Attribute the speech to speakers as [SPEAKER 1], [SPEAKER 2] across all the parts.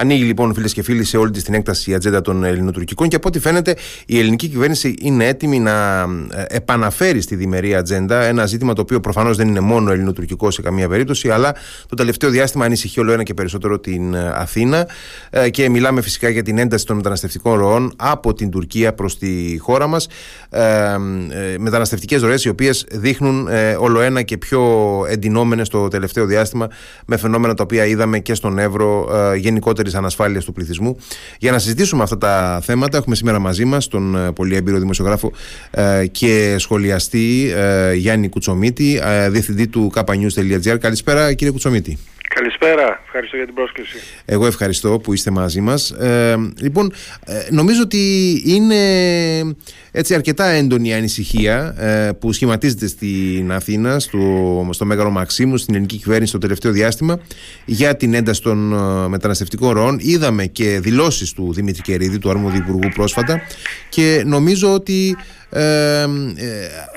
[SPEAKER 1] Ανοίγει λοιπόν, φίλες και φίλοι, σε όλη τη την έκταση η ατζέντα των ελληνοτουρκικών και από ό,τι φαίνεται η ελληνική κυβέρνηση είναι έτοιμη να ε, επαναφέρει στη διμερή ατζέντα ένα ζήτημα το οποίο προφανώς δεν είναι μόνο ελληνοτουρκικό σε καμία περίπτωση, αλλά το τελευταίο διάστημα ανησυχεί όλο ένα και περισσότερο την ε, Αθήνα. Ε, και μιλάμε φυσικά για την ένταση των μεταναστευτικών ροών από την Τουρκία προς τη χώρα μας. Μεταναστευτικές ροές οι οποίες δείχνουν όλο ένα και πιο εντυνόμενες το τελευταίο διάστημα με φαινόμενα τα οποία είδαμε και στον Εύρο γενικότερη ανασφάλεια του πληθυσμού. Για να συζητήσουμε αυτά τα θέματα, έχουμε σήμερα μαζί μας τον ε, πολύ έμπειρο δημοσιογράφο ε, και σχολιαστή ε, Γιάννη Κουτσομίτη, διευθυντή του kpanews.gr. Καλησπέρα, κύριε Κουτσομίτη.
[SPEAKER 2] Καλησπέρα, ευχαριστώ για την πρόσκληση.
[SPEAKER 1] Εγώ ευχαριστώ που είστε μαζί μας. Ε, λοιπόν, ε, νομίζω ότι είναι έτσι αρκετά έντονη η ανησυχία ε, που σχηματίζεται στην Αθήνα, στο, στο Μέγαρο Μαξίμου, στην ελληνική κυβέρνηση το τελευταίο διάστημα για την ένταση των ε, μεταναστευτικών ροών. Είδαμε και δηλώσεις του Δημήτρη Κερίδη, του αρμόδιου υπουργού πρόσφατα και νομίζω ότι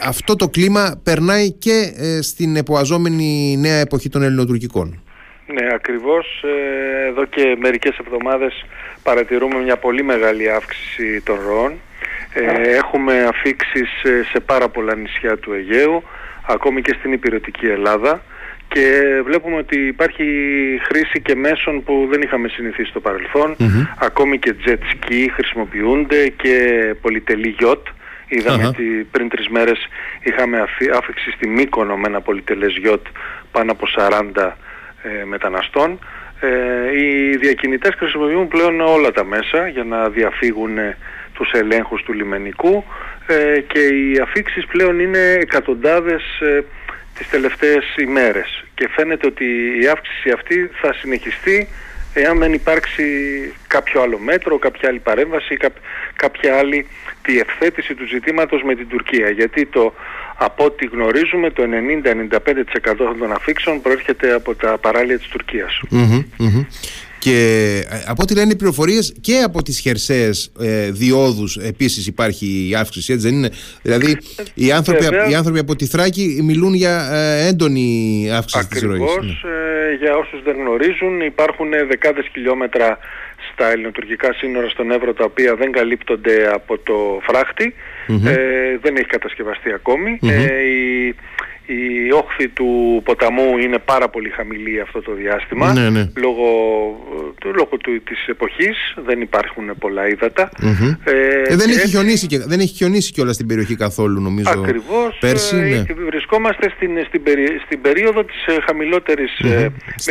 [SPEAKER 1] αυτό το κλίμα περνάει και στην εποαζόμενη νέα εποχή των ελληνοτουρκικών.
[SPEAKER 2] Ναι, ακριβώς. Ε, εδώ και μερικές εβδομάδες παρατηρούμε μια πολύ μεγάλη αύξηση των ροών. Ε, έχουμε αφήξεις ε, σε πάρα πολλά νησιά του Αιγαίου, ακόμη και στην υπηρετική Ελλάδα και βλέπουμε ότι υπάρχει χρήση και μέσων που δεν είχαμε συνηθίσει στο παρελθον Ακόμη και jet ski χρησιμοποιούνται και πολυτελή γιότ. Είδαμε ότι πριν τρεις μέρες είχαμε άφηξη στη Μύκονο με ένα πολυτελές γιότ πάνω από 40 ε, μεταναστών. Ε, οι διακινητές χρησιμοποιούν πλέον όλα τα μέσα για να διαφύγουν ε, τους ελέγχους του λιμενικού ε, και οι αφήξεις πλέον είναι εκατοντάδες ε, τις τελευταίες ημέρες και φαίνεται ότι η αύξηση αυτή θα συνεχιστεί εάν δεν υπάρξει κάποιο άλλο μέτρο, κάποια άλλη παρέμβαση, κάποια άλλη διευθέτηση του ζητήματος με την Τουρκία. Γιατί το, από ό,τι γνωρίζουμε το 90-95% των αφήξεων προέρχεται από τα παράλια της τουρκιας
[SPEAKER 1] Και ε, από ό,τι λένε οι πληροφορίες και από τις χερσαίες ε, διόδους επίσης υπάρχει η αύξηση, έτσι δεν είναι; Δηλαδή οι άνθρωποι, οι άνθρωποι από τη Θράκη μιλούν για ε, έντονη αύξηση της ροής.
[SPEAKER 2] Ακριβώς, ναι. ε, για όσους δεν γνωρίζουν υπάρχουν δεκάδες χιλιόμετρα στα ελληνοτουρκικά σύνορα στον Εύρο τα οποία δεν καλύπτονται από το φραχτη ε, δεν έχει κατασκευαστεί ε, η, η όχθη του ποταμού είναι πάρα πολύ χαμηλή αυτό το διάστημα.
[SPEAKER 1] Ναι, ναι.
[SPEAKER 2] λόγω, λόγω του, της εποχής δεν υπάρχουν πολλά ύδατα.
[SPEAKER 1] Ε, δεν, έχει χιονίσει και, δεν έχει χιονίσει κιόλας στην περιοχή καθόλου νομίζω
[SPEAKER 2] ακριβώς
[SPEAKER 1] πέρσι, ναι.
[SPEAKER 2] βρισκόμαστε στην, στην, στην περίοδο της χαμηλότερης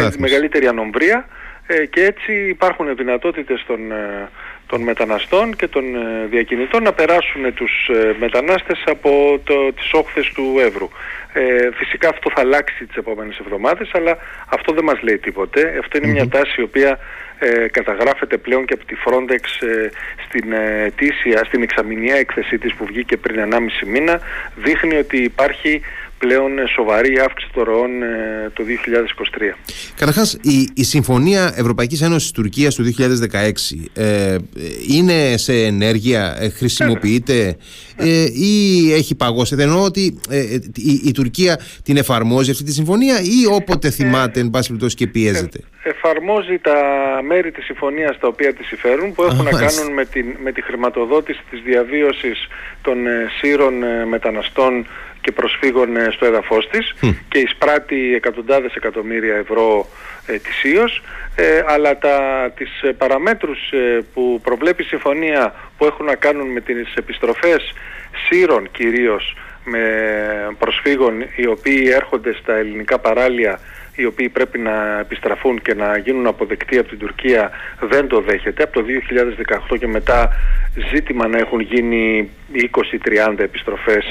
[SPEAKER 2] με τη μεγαλύτερη ανομβρία ε, και έτσι υπάρχουν δυνατότητες των, ε, των μεταναστών και των ε, διακινητών να περάσουν τους μετανάστες από το, τις όχθες του Εύρου. Ε, φυσικά αυτό θα αλλάξει τις επόμενες εβδομάδες, αλλά αυτό δεν μας λέει τίποτε. Αυτό είναι μια τάση η οποία ε, καταγράφεται πλέον και από τη Frontex στην, ε, στην εξαμηνία έκθεσή της που βγήκε πριν 1,5 μήνα. Δείχνει ότι υπάρχει πλέον σοβαρή αύξηση των ροών ε, το 2023.
[SPEAKER 1] Καταρχάς, η, η Συμφωνία Ευρωπαϊκής Ένωσης Τουρκίας του 2016 ε, είναι σε ενέργεια, ε, χρησιμοποιείται ε, ή έχει παγώσει; Δεν εννοώ ότι ε, η, η, Τουρκία την εφαρμόζει αυτή τη συμφωνία ή όποτε θυμάται, εν πάση περιπτώσει, και πιέζεται;
[SPEAKER 2] εφαρμόζει τα μέρη της συμφωνίας τα οποία τη συμφέρουν που έχουν να κάνουν με, την, με τη χρηματοδότηση της διαβίωσης των σύρων μεταναστών και προσφύγων ε, στο έδαφος της και εισπράττει εκατοντάδες εκατομμύρια ευρώ ε, ε, αλλά τα, τις ε, παραμέτρους που προβλέπει η συμφωνία που έχουν να κάνουν με τις επιστροφές σύρων κυρίως με προσφύγων οι οποίοι έρχονται στα ελληνικά παράλια οι οποίοι πρέπει να επιστραφούν και να γίνουν αποδεκτοί από την Τουρκία δεν το δέχεται. Από το 2018 και μετά ζήτημα να έχουν γίνει 20-30 επιστροφές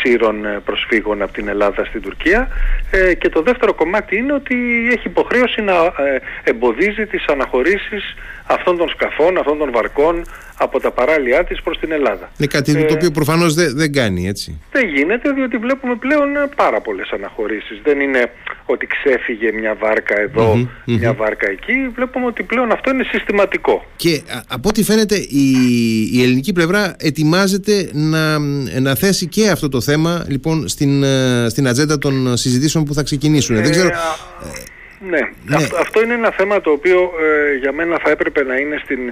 [SPEAKER 2] σύρων ε, προσφύγων από την Ελλάδα στην Τουρκία ε, και το δεύτερο κομμάτι είναι ότι έχει υποχρέωση να ε, εμποδίζει τις αναχωρήσεις αυτών των σκαφών, αυτών των βαρκών από τα παράλια της προς την Ελλάδα.
[SPEAKER 1] Είναι κάτι το οποίο προφανώς δεν, δεν κάνει έτσι.
[SPEAKER 2] Δεν γίνεται διότι βλέπουμε πλέον πάρα πολλές αναχωρήσεις. Δεν είναι ότι ξέφυγε μια βάρκα μια βάρκα εκεί. Βλέπουμε ότι πλέον αυτό είναι συστηματικό.
[SPEAKER 1] Και από ό,τι φαίνεται η, η ελληνική πλευρά ετοιμάζεται να, να θέσει και αυτό το θέμα λοιπόν στην, στην ατζέντα των συζητήσεων που θα ξεκινήσουν. Δεν ξέρω...
[SPEAKER 2] Ε, Ναι. ναι. Αυτό, είναι ένα θέμα το οποίο ε, για μένα θα έπρεπε να είναι στην,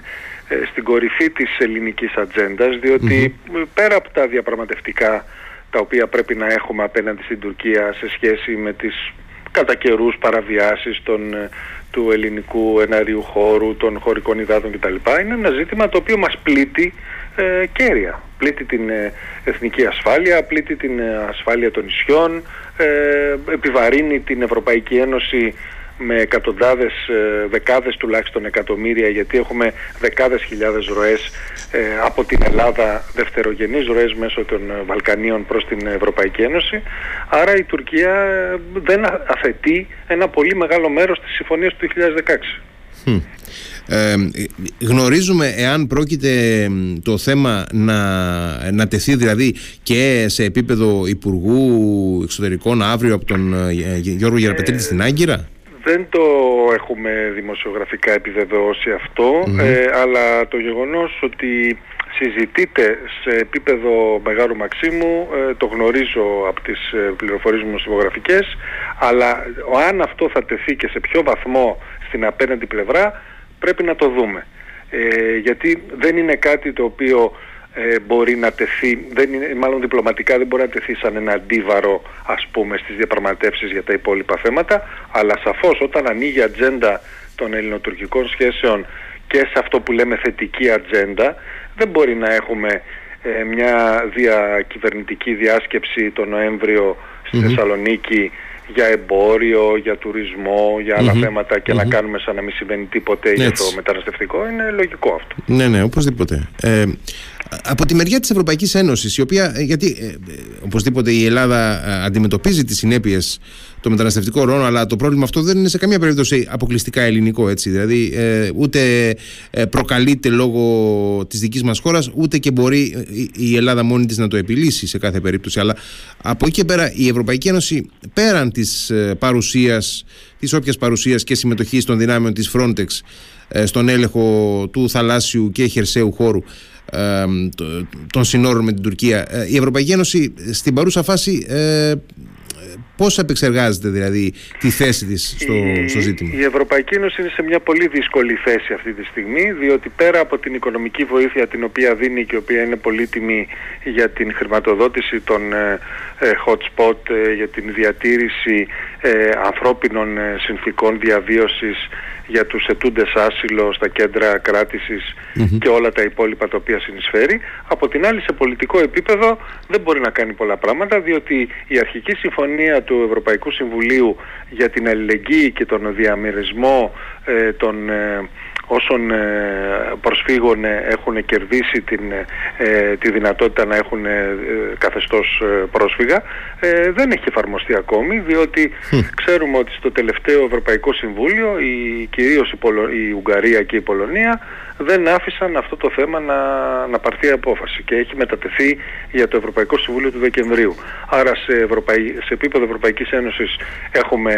[SPEAKER 2] ε, στην κορυφή της ελληνικής ατζέντας, διότι πέρα από τα διαπραγματευτικά τα οποία πρέπει να έχουμε απέναντι στην Τουρκία σε σχέση με τις κατά καιρούς παραβιάσεις των, ε, του ελληνικού εναερίου χώρου, των χωρικών υδάτων κτλ. Είναι ένα ζήτημα το οποίο μας πλήττει ε, κέρια. Πλήττει την ε, εθνική ασφάλεια, πλήττει την ε, ασφάλεια των νησιών, επιβαρύνει την Ευρωπαϊκή Ένωση με εκατοντάδες, δεκάδες τουλάχιστον εκατομμύρια γιατί έχουμε δεκάδες χιλιάδες ροές από την Ελλάδα δευτερογενείς ροές μέσω των Βαλκανίων προς την Ευρωπαϊκή Ένωση άρα η Τουρκία δεν αθετεί ένα πολύ μεγάλο μέρος της συμφωνίας του 2016.
[SPEAKER 1] Ε, γνωρίζουμε εάν πρόκειται το θέμα να, να τεθεί δηλαδή και σε επίπεδο Υπουργού Εξωτερικών αύριο από τον ε, Γιώργο Γεραπετρίτη στην Άγκυρα;
[SPEAKER 2] Δεν το έχουμε δημοσιογραφικά επιβεβαιώσει ε, αλλά το γεγονός ότι συζητείται σε επίπεδο Μεγάλου Μαξίμου, ε, το γνωρίζω από τις πληροφορίες μου δημογραφικές, αλλά αν αυτό θα τεθεί και σε ποιο βαθμό στην απέναντι πλευρά, πρέπει να το δούμε. Ε, γιατί δεν είναι κάτι το οποίο ε, μπορεί να τεθεί, δεν είναι, μάλλον διπλωματικά δεν μπορεί να τεθεί σαν ένα αντίβαρο ας πούμε στις διαπραγματεύσεις για τα υπόλοιπα θέματα, αλλά σαφώς όταν ανοίγει ατζέντα των ελληνοτουρκικών σχέσεων και σε αυτό που λέμε θετική ατζέντα, δεν μπορεί να έχουμε ε, μια διακυβερνητική διάσκεψη τον Νοέμβριο στη Θεσσαλονίκη για εμπόριο, για τουρισμό, για αλλα θέματα και να κάνουμε σαν να μην συμβαίνει τίποτε για το μεταναστευτικό είναι λογικό αυτό.
[SPEAKER 1] Ναι, ναι, οπωσδήποτε. Ε, από τη μεριά της Ευρωπαϊκής Ένωσης, η οποία, ε, γιατί ε, ε, οπωσδήποτε η Ελλάδα αντιμετωπίζει τις συνέπειες το μεταναστευτικό ρόλο, αλλά το πρόβλημα αυτό δεν είναι σε καμία περίπτωση αποκλειστικά ελληνικό. Έτσι. Δηλαδή, ούτε προκαλείται λόγω της δικής μας χώρας, ούτε και μπορεί η Ελλάδα μόνη της να το επιλύσει σε κάθε περίπτωση. Αλλά από εκεί και πέρα, η Ευρωπαϊκή Ένωση πέραν της παρουσίας, της όποιας παρουσίας και συμμετοχής των δυνάμεων της Frontex στον έλεγχο του θαλάσσιου και χερσαίου χώρου των συνόρων με την Τουρκία. Ε, η Ευρωπαϊκή Ένωση στην παρούσα φάση ε, Πώς επεξεργάζεται δηλαδή τη θέση της στο, στο ζήτημα;
[SPEAKER 2] Η Ευρωπαϊκή Ένωση είναι σε μια πολύ δύσκολη θέση αυτή τη στιγμή διότι πέρα από την οικονομική βοήθεια την οποία δίνει και η οποία είναι πολύτιμη για την χρηματοδότηση των ε, ε hot spot, ε, για την διατήρηση ε, ανθρώπινων συνθήκων διαβίωσης για τους ετούντες άσυλο στα κέντρα και όλα τα υπόλοιπα τα οποία συνεισφέρει. Από την άλλη σε πολιτικό επίπεδο δεν μπορεί να κάνει πολλά πράγματα διότι η αρχική συμφωνία του Ευρωπαϊκού Συμβουλίου για την αλληλεγγύη και τον διαμερισμό ε, των ε, όσων ε, προσφύγων ε, έχουν κερδίσει την, ε, τη δυνατότητα να έχουν καθεστώς πρόσφυγα δεν έχει εφαρμοστεί ακόμη διότι ξέρουμε ότι στο τελευταίο Ευρωπαϊκό Συμβούλιο η, κυρίως η, η Ουγγαρία και η Πολωνία δεν άφησαν αυτό το θέμα να, να πάρθει απόφαση και έχει μετατεθεί για το Ευρωπαϊκό Συμβούλιο του Δεκεμβρίου. Άρα σε, Ευρωπαϊ... σε επίπεδο Ευρωπαϊκής Ένωσης έχουμε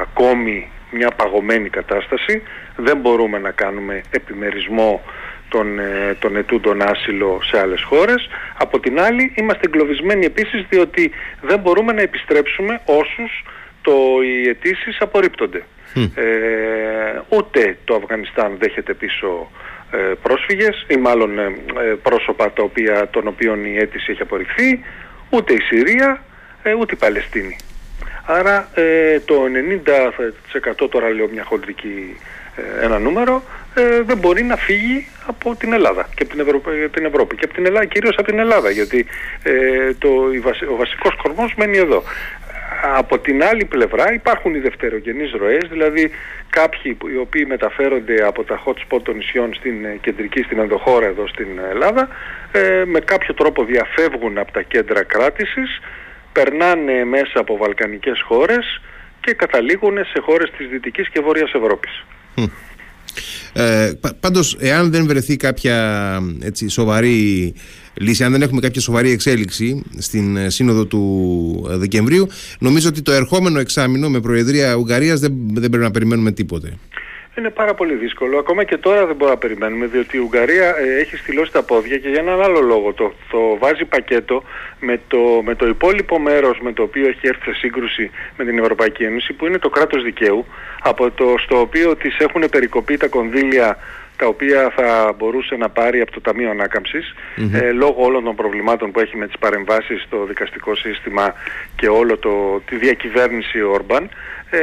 [SPEAKER 2] ακόμη μια παγωμένη κατάσταση. Δεν μπορούμε να κάνουμε επιμερισμό των, ε, των ετούντων άσυλο σε άλλες χώρες. Από την άλλη είμαστε εγκλωβισμένοι επίσης διότι δεν μπορούμε να επιστρέψουμε όσους το, οι αιτήσεις απορρίπτονται. Ε, ούτε το Αφγανιστάν δέχεται πίσω ε, πρόσφυγες ή μάλλον ε, πρόσωπα τα οποία, των οποίων η αίτηση έχει απορριφθεί, ούτε η Συρία, ούτε η Παλαιστίνη. Άρα ε, το 90% τώρα λέω μια χοντρική ε, ένα νούμερο ε, δεν μπορεί να φύγει από την Ελλάδα και από την, την Ευρώπη και από την Ελλάδα, κυρίως από την Ελλάδα γιατί το, ο βασικός κορμός μένει εδώ. Από την άλλη πλευρά υπάρχουν οι δευτερογενείς ροές, δηλαδή κάποιοι οι οποίοι μεταφέρονται από τα hot spot των νησιών στην κεντρική, στην ενδοχώρα εδώ στην Ελλάδα, με κάποιο τρόπο διαφεύγουν από τα κέντρα κράτησης περνάνε μέσα από βαλκανικές χώρες και καταλήγουν σε χώρες της Δυτικής και Βόρειας Ευρώπης.
[SPEAKER 1] Ε, πάντως, εάν δεν βρεθεί κάποια έτσι, σοβαρή λύση, αν δεν έχουμε κάποια σοβαρή εξέλιξη στην ε, σύνοδο του ε, Δεκεμβρίου, νομίζω ότι το ερχόμενο εξάμεινο με Προεδρία Ουγγαρίας δεν, δεν πρέπει να περιμένουμε τίποτε.
[SPEAKER 2] Είναι πάρα πολύ δύσκολο. Ακόμα και τώρα δεν μπορούμε να περιμένουμε, διότι η Ουγγαρία ε, έχει στυλώσει τα πόδια και για έναν άλλο λόγο. Το, το βάζει πακέτο με το, με το υπόλοιπο μέρος με το οποίο έχει έρθει σε σύγκρουση με την Ευρωπαϊκή Ένωση, που είναι το κράτος δικαίου, από το, στο οποίο τις έχουν περικοπεί τα κονδύλια τα οποία θα μπορούσε να πάρει από το Ταμείο ε, λόγω όλων των προβλημάτων που έχει με τις παρεμβάσεις στο δικαστικό σύστημα και όλο το, τη διακυβέρνηση Όρμπαν. Ε,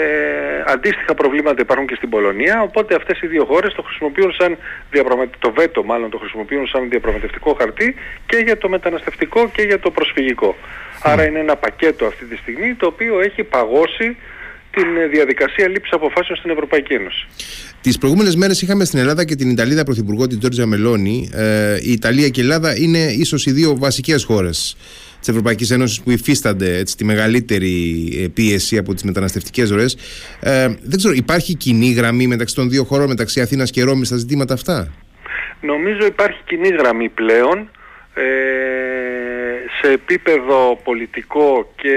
[SPEAKER 2] αντίστοιχα προβλήματα υπάρχουν και στην Πολωνία, οπότε αυτές οι δύο χώρες το χρησιμοποιούν σαν το βέτο μάλλον το χρησιμοποιούν σαν διαπραγματευτικό χαρτί και για το μεταναστευτικό και για το προσφυγικό. Άρα είναι ένα πακέτο αυτή τη στιγμή το οποίο έχει παγώσει την διαδικασία λήψης αποφάσεων στην Ευρωπαϊκή Ένωση.
[SPEAKER 1] Τις προηγούμενες μέρες είχαμε στην Ελλάδα και την Ιταλίδα Πρωθυπουργό, την Τζόρτζα Μελώνη. Ε, η Ιταλία και η Ελλάδα είναι ίσως οι δύο βασικές χώρες της Ευρωπαϊκής Ένωσης που υφίστανται έτσι, τη μεγαλύτερη ε, πίεση από τις μεταναστευτικές ροές. Ε, δεν ξέρω, υπάρχει κοινή γραμμή μεταξύ των δύο χωρών, μεταξύ Αθήνας και Ρώμης, στα ζητήματα αυτά;
[SPEAKER 2] Νομίζω υπάρχει κοινή γραμμή πλέον ε, σε επίπεδο πολιτικό και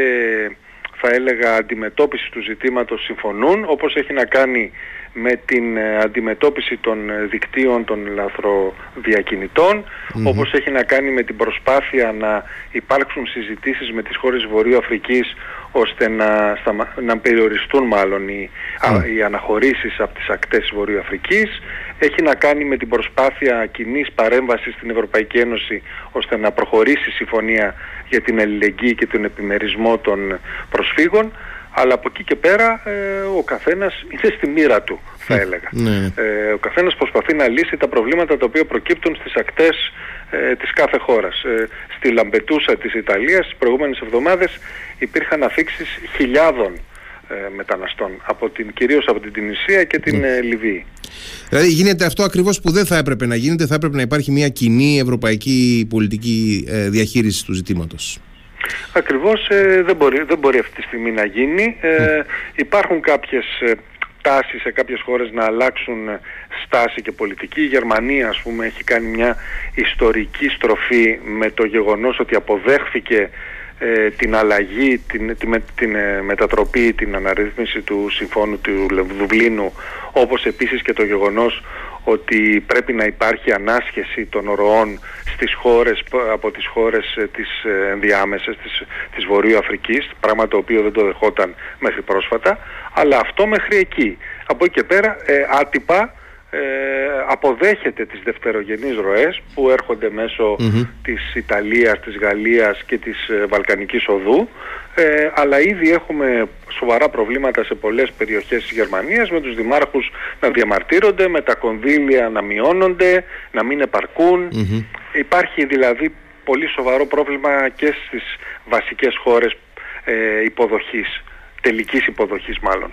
[SPEAKER 2] θα έλεγα αντιμετώπιση του ζητήματος συμφωνούν όπως έχει να κάνει με την ε, αντιμετώπιση των ε, δικτύων των λαθροδιακινητών όπως έχει να κάνει με την προσπάθεια να υπάρξουν συζητήσεις με τις χώρες Βορείου Αφρικής ώστε να, να περιοριστούν μάλλον οι, οι αναχωρήσεις από τις ακτές της Βορείου Αφρικής. Έχει να κάνει με την προσπάθεια κοινής παρέμβασης στην Ευρωπαϊκή Ένωση ώστε να προχωρήσει η συμφωνία για την αλληλεγγύη και τον επιμερισμό των προσφύγων αλλά από εκεί και πέρα ε, ο καθένας είναι στη μοίρα του θα έλεγα. Ναι. Ε, ο καθένας προσπαθεί να λύσει τα προβλήματα τα οποία προκύπτουν στις ακτές ε, της κάθε χώρας. Ε, στη Λαμπετούσα της Ιταλίας τις προηγούμενες εβδομάδες υπήρχαν αφήξεις χιλιάδων ε, μεταναστών, από την, κυρίως από την Τινησία και την ναι. Λιβύη.
[SPEAKER 1] Δηλαδή γίνεται αυτό ακριβώς που δεν θα έπρεπε να γίνεται, θα έπρεπε να υπάρχει μια κοινή ευρωπαϊκή πολιτική διαχείριση του ζητήματος.
[SPEAKER 2] Ακριβώς ε, δεν, μπορεί, δεν μπορεί αυτή τη στιγμή να γίνει. Ε, υπάρχουν κάποιες ε, τάσεις σε κάποιες χώρες να αλλάξουν ε, στάση και πολιτική. Η Γερμανία ας πούμε έχει κάνει μια ιστορική στροφή με το γεγονός ότι αποδέχθηκε την αλλαγή, την, την, την μετατροπή, την αναρρύθμιση του συμφώνου του Δουβλίνου όπως επίσης και το γεγονός ότι πρέπει να υπάρχει ανάσχεση των ροών στις χώρες, από τις χώρες ε, τις ε, ενδιάμεσες της, της Βορείου Αφρικής, πράγμα το οποίο δεν το δεχόταν μέχρι πρόσφατα, αλλά αυτό μέχρι εκεί. Από εκεί και πέρα ε, άτυπα ε, αποδέχεται τις δευτερογενείς ροές που έρχονται της Ιταλίας, της Γαλλίας και της ε, Βαλκανικής Οδού. Ε, αλλά ήδη έχουμε σοβαρά προβλήματα σε πολλές περιοχές της Γερμανίας με τους δημάρχους να διαμαρτύρονται, με τα κονδύλια να μειώνονται, να μην επαρκουν Υπάρχει δηλαδή πολύ σοβαρό πρόβλημα και στις βασικές χώρες ε, υποδοχής, τελικής υποδοχής μάλλον.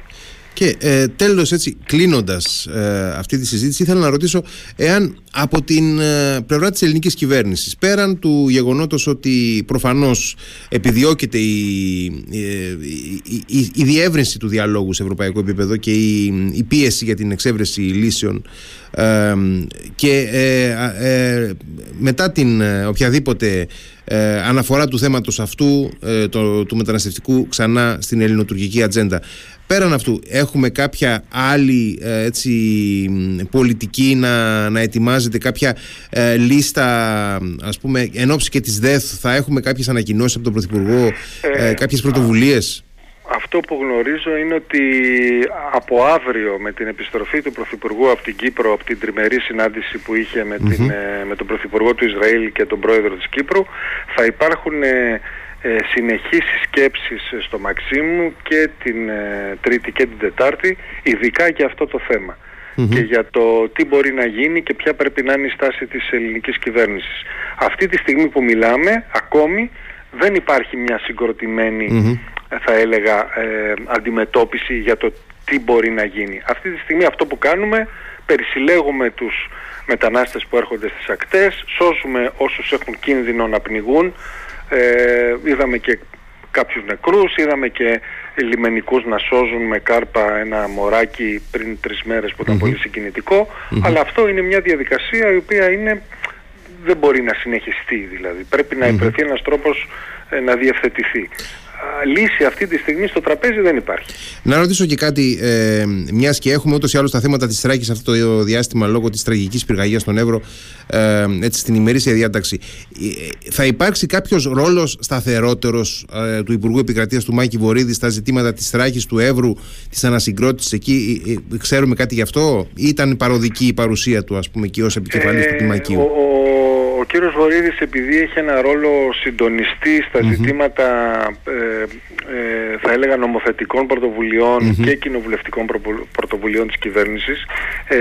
[SPEAKER 1] Και ε, τέλος έτσι κλείνοντας ε, αυτή τη συζήτηση ήθελα να ρωτήσω εάν από την ε, πλευρά της ελληνικής κυβέρνησης πέραν του γεγονότος ότι προφανώς επιδιώκεται η, η, η, διεύρυνση του διαλόγου σε ευρωπαϊκό επίπεδο και η, η πίεση για την εξέβρεση λύσεων και μετά την οποιαδήποτε αναφορά του θέματος αυτού το, του μεταναστευτικού ξανά στην ελληνοτουρκική ατζέντα Πέραν αυτού, έχουμε κάποια άλλη ε, έτσι, πολιτική να, να ετοιμάζεται, κάποια ε, λίστα, ας πούμε, εν ώψη και της ΔΕΘ, θα έχουμε κάποιες ανακοινώσεις από τον Πρωθυπουργό, ε, ε κάποιες πρωτοβουλίες;
[SPEAKER 2] Αυτό που γνωρίζω είναι ότι από αύριο με την επιστροφή του Πρωθυπουργού από την Κύπρο, από την τριμερή συνάντηση που είχε με, την, με τον Πρωθυπουργό του Ισραήλ και τον Πρόεδρο της Κύπρου, θα υπάρχουν ε, συνεχείς σκέψεις στο Μαξίμου και την ε, Τρίτη και την Τετάρτη ειδικά για αυτό το θεμα και για το τι μπορεί να γίνει και ποια πρέπει να είναι η στάση της ελληνικής κυβέρνησης. Αυτή τη στιγμή που μιλάμε ακόμη δεν υπάρχει μια συγκροτημένη θα έλεγα ε, αντιμετώπιση για το τι μπορεί να γίνει. Αυτή τη στιγμή αυτό που κάνουμε περισυλλέγουμε τους μετανάστες που έρχονται στις ακτές, σώζουμε όσους έχουν κίνδυνο να πνιγούν, ε, είδαμε και κάποιους νεκρούς, είδαμε και λιμενικούς να σώζουν με κάρπα ένα μωράκι πριν τρεις μέρες που ηταν πολύ αλλά αυτό είναι μια διαδικασία η οποία είναι, δεν μπορεί να συνεχιστεί δηλαδή. Πρέπει να βρεθεί ένας τρόπος ε, να διευθετηθεί. λύση αυτή τη στιγμή στο τραπέζι δεν υπάρχει.
[SPEAKER 1] Να ρωτήσω και κάτι, ε, μιας και έχουμε ούτως ή άλλως τα θέματα της Τράκης αυτό το διάστημα λόγω της τραγικής πυρκαγιά στον Εύρο, ε, έτσι στην ημερήσια διάταξη. Ε, θα υπάρξει κάποιος ρόλος σταθερότερος ε, του Υπουργού Επικρατείας του Μάκη Βορύδη στα ζητήματα της Τράκης, του Εύρου, της ανασυγκρότησης εκεί; Ε, ε, ξέρουμε κάτι γι' αυτό, ή ήταν παροδική η παρουσία του, ας πούμε, εκεί ως επικεφαλής του Κλιμακίου.
[SPEAKER 2] Ο, ο κύριος Βορύδης επειδή έχει ένα ρόλο συντονιστή στα ζητήματα ε, ε, θα έλεγα νομοθετικών και κοινοβουλευτικών πρωτοβουλειών της κυβέρνησης ε,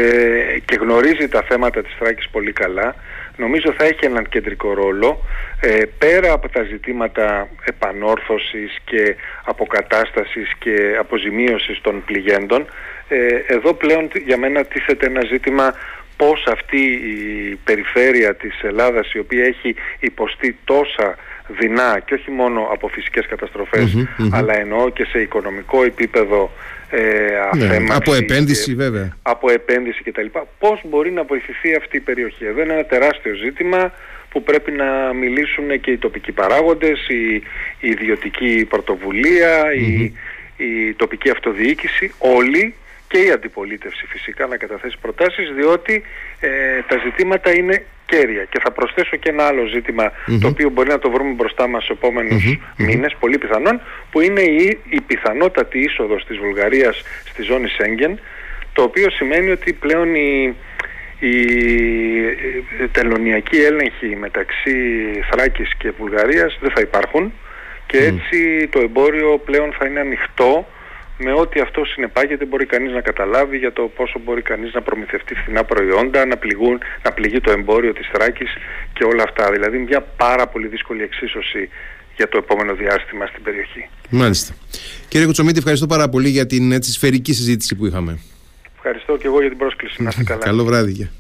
[SPEAKER 2] και γνωρίζει τα θέματα της Θράκης πολύ καλά νομίζω θα έχει έναν κεντρικό ρόλο ε, πέρα από τα ζητήματα επανόρθωσης και αποκατάστασης και αποζημίωσης των πληγέντων ε, εδώ πλέον για μένα τίθεται ένα ζήτημα πώς αυτή η περιφέρεια της Ελλάδας η οποία έχει υποστεί τόσα δεινά και όχι μόνο από φυσικές αλλά εννοώ και σε οικονομικό επίπεδο ε,
[SPEAKER 1] ναι, από επένδυση βέβαια.
[SPEAKER 2] από επένδυση κτλ πώς μπορεί να βοηθηθεί αυτή η περιοχή. Εδώ είναι ένα τεράστιο ζήτημα που πρέπει να μιλήσουν και οι τοπικοί παράγοντες η, η ιδιωτική η, η τοπική αυτοδιοίκηση όλοι και η αντιπολίτευση φυσικά να καταθέσει προτάσεις διότι ε, τα ζητήματα είναι κέρια. Και θα προσθέσω και ένα άλλο το οποίο μπορεί να το βρούμε μπροστά μας στους επομενους μήνες, πολύ πιθανόν, που είναι η, η πιθανότατη είσοδος της Βουλγαρίας στη ζώνη Σέγγεν, το οποίο σημαίνει ότι πλέον η, η τελωνιακή έλεγχη μεταξύ Θράκης και Βουλγαρίας δεν θα υπάρχουν και έτσι το εμπόριο πλέον θα είναι ανοιχτό με ό,τι αυτό συνεπάγεται μπορεί κανείς να καταλάβει για το πόσο μπορεί κανείς να προμηθευτεί φθηνά προϊόντα, να, πληγούν, να πληγεί το εμπόριο της Θράκης και όλα αυτά. Δηλαδή μια πάρα πολύ δύσκολη εξίσωση για το επόμενο διάστημα στην περιοχή.
[SPEAKER 1] Μάλιστα. Κύριε Κουτσομίτη, ευχαριστώ πάρα πολύ για την έτσι, σφαιρική συζήτηση που είχαμε.
[SPEAKER 2] Ευχαριστώ και εγώ για την πρόσκληση. Να είστε καλά.
[SPEAKER 1] Καλό βράδυ.